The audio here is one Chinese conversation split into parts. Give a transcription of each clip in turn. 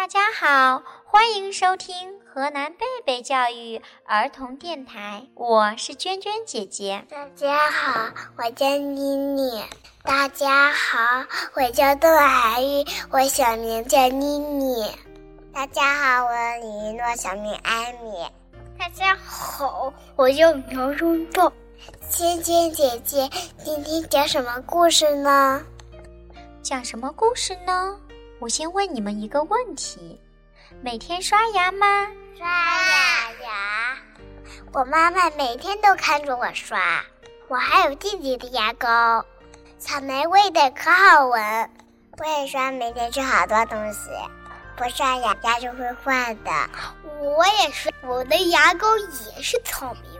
大家好，欢迎收听河南贝贝教育儿童电台，我是娟娟姐姐。大家好，我叫妮妮。大家好，我叫邓海玉，我小名叫妮妮。大家好，我李一诺，小名艾米。大家好，我叫苗中豆。娟娟姐姐，今天讲什么故事呢？讲什么故事呢？我先问你们一个问题：每天刷牙吗？刷呀牙。我妈妈每天都看着我刷。我还有弟弟的牙膏，草莓味的，可好闻。我也刷，每天吃好多东西。不刷牙牙就会坏的。我也是，我的牙膏也是草莓。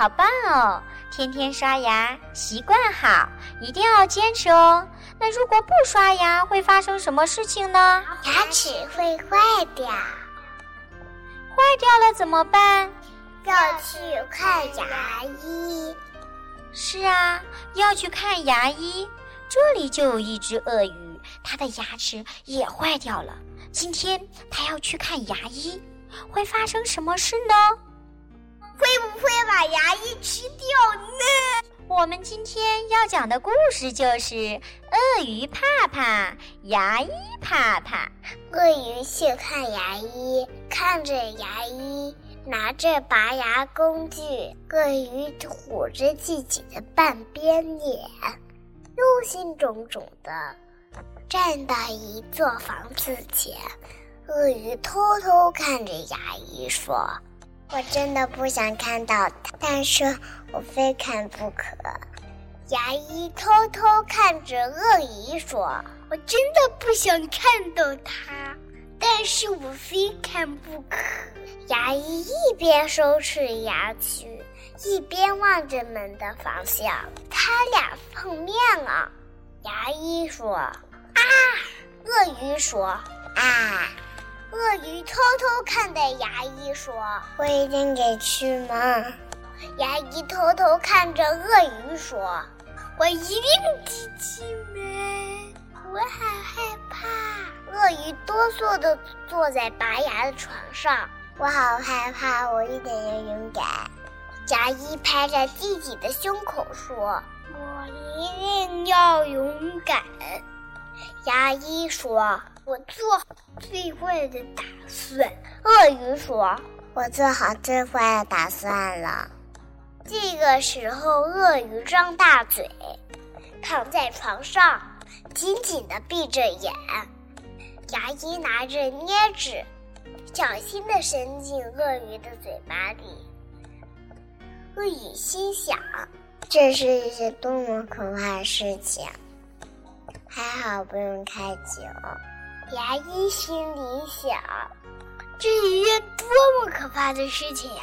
好棒哦！天天刷牙，习惯好，一定要坚持哦。那如果不刷牙，会发生什么事情呢？牙齿会坏掉。坏掉了怎么办？要去看牙医。是啊，要去看牙医。这里就有一只鳄鱼，它的牙齿也坏掉了。今天它要去看牙医，会发生什么事呢？吃掉呢？我们今天要讲的故事就是《鳄鱼怕怕，牙医怕怕》。鳄鱼去看牙医，看着牙医拿着拔牙工具，鳄鱼捂着自己的半边脸，忧心忡忡的站到一座房子前。鳄鱼偷偷看着牙医说。我真的不想看到他，但是我非看不可。牙医偷偷看着鳄鱼说：“我真的不想看到他，但是我非看不可。”牙医一边收拾牙具，一边望着门的方向。他俩碰面了。牙医说：“啊！”鳄鱼说：“啊！”鳄鱼偷偷看着牙医说：“我一定得去吗？”牙医偷偷看着鳄鱼说：“我一定得去吗？我好害怕。”鳄鱼哆嗦地坐在拔牙的床上。我好害怕，我一点也勇敢。牙医拍着自己的胸口说：“我一定要勇敢。”牙医说。我做好最坏的打算。鳄鱼说：“我做好最坏的打算了。”这个时候，鳄鱼张大嘴，躺在床上，紧紧地闭着眼。牙医拿着镊子，小心地伸进鳄鱼的嘴巴里。鳄鱼心想：“这是一件多么可怕的事情！还好不用太久。”牙医心里想：“这一件多么可怕的事情呀！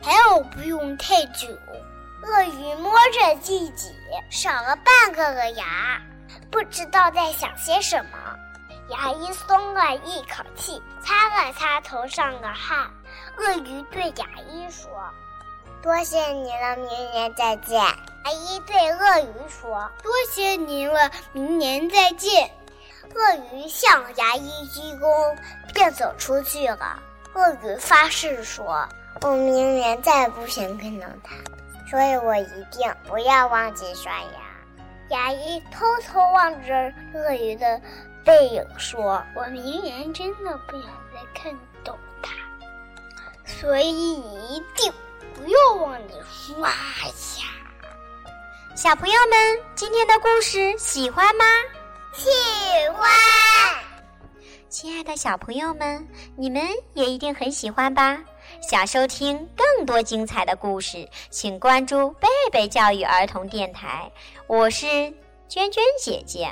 还好不用太久。”鳄鱼摸着自己少了半个个牙，不知道在想些什么。牙医松了一口气，擦了擦头上的汗。鳄鱼对牙医说：“多谢你了，明年再见。”牙医对鳄鱼说：“多谢您了，明年再见。”鳄鱼向牙医鞠躬，便走出去了。鳄鱼发誓说：“我明年再也不想看到他，所以我一定不要忘记刷牙。”牙医偷偷望着鳄鱼的背影说：“我明年真的不想再看到他，所以你一定不要忘记刷牙。”小朋友们，今天的故事喜欢吗？喜欢，亲爱的小朋友们，你们也一定很喜欢吧？想收听更多精彩的故事，请关注贝贝教育儿童电台。我是娟娟姐姐，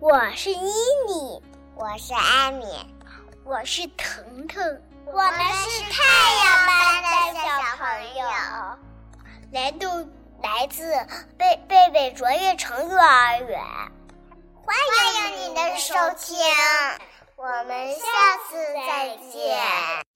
我是妮妮，我是艾米，我是腾腾，我们是太阳班的小朋友，来到来自贝贝贝卓越城幼儿园。欢迎您的收听，我们下次再见。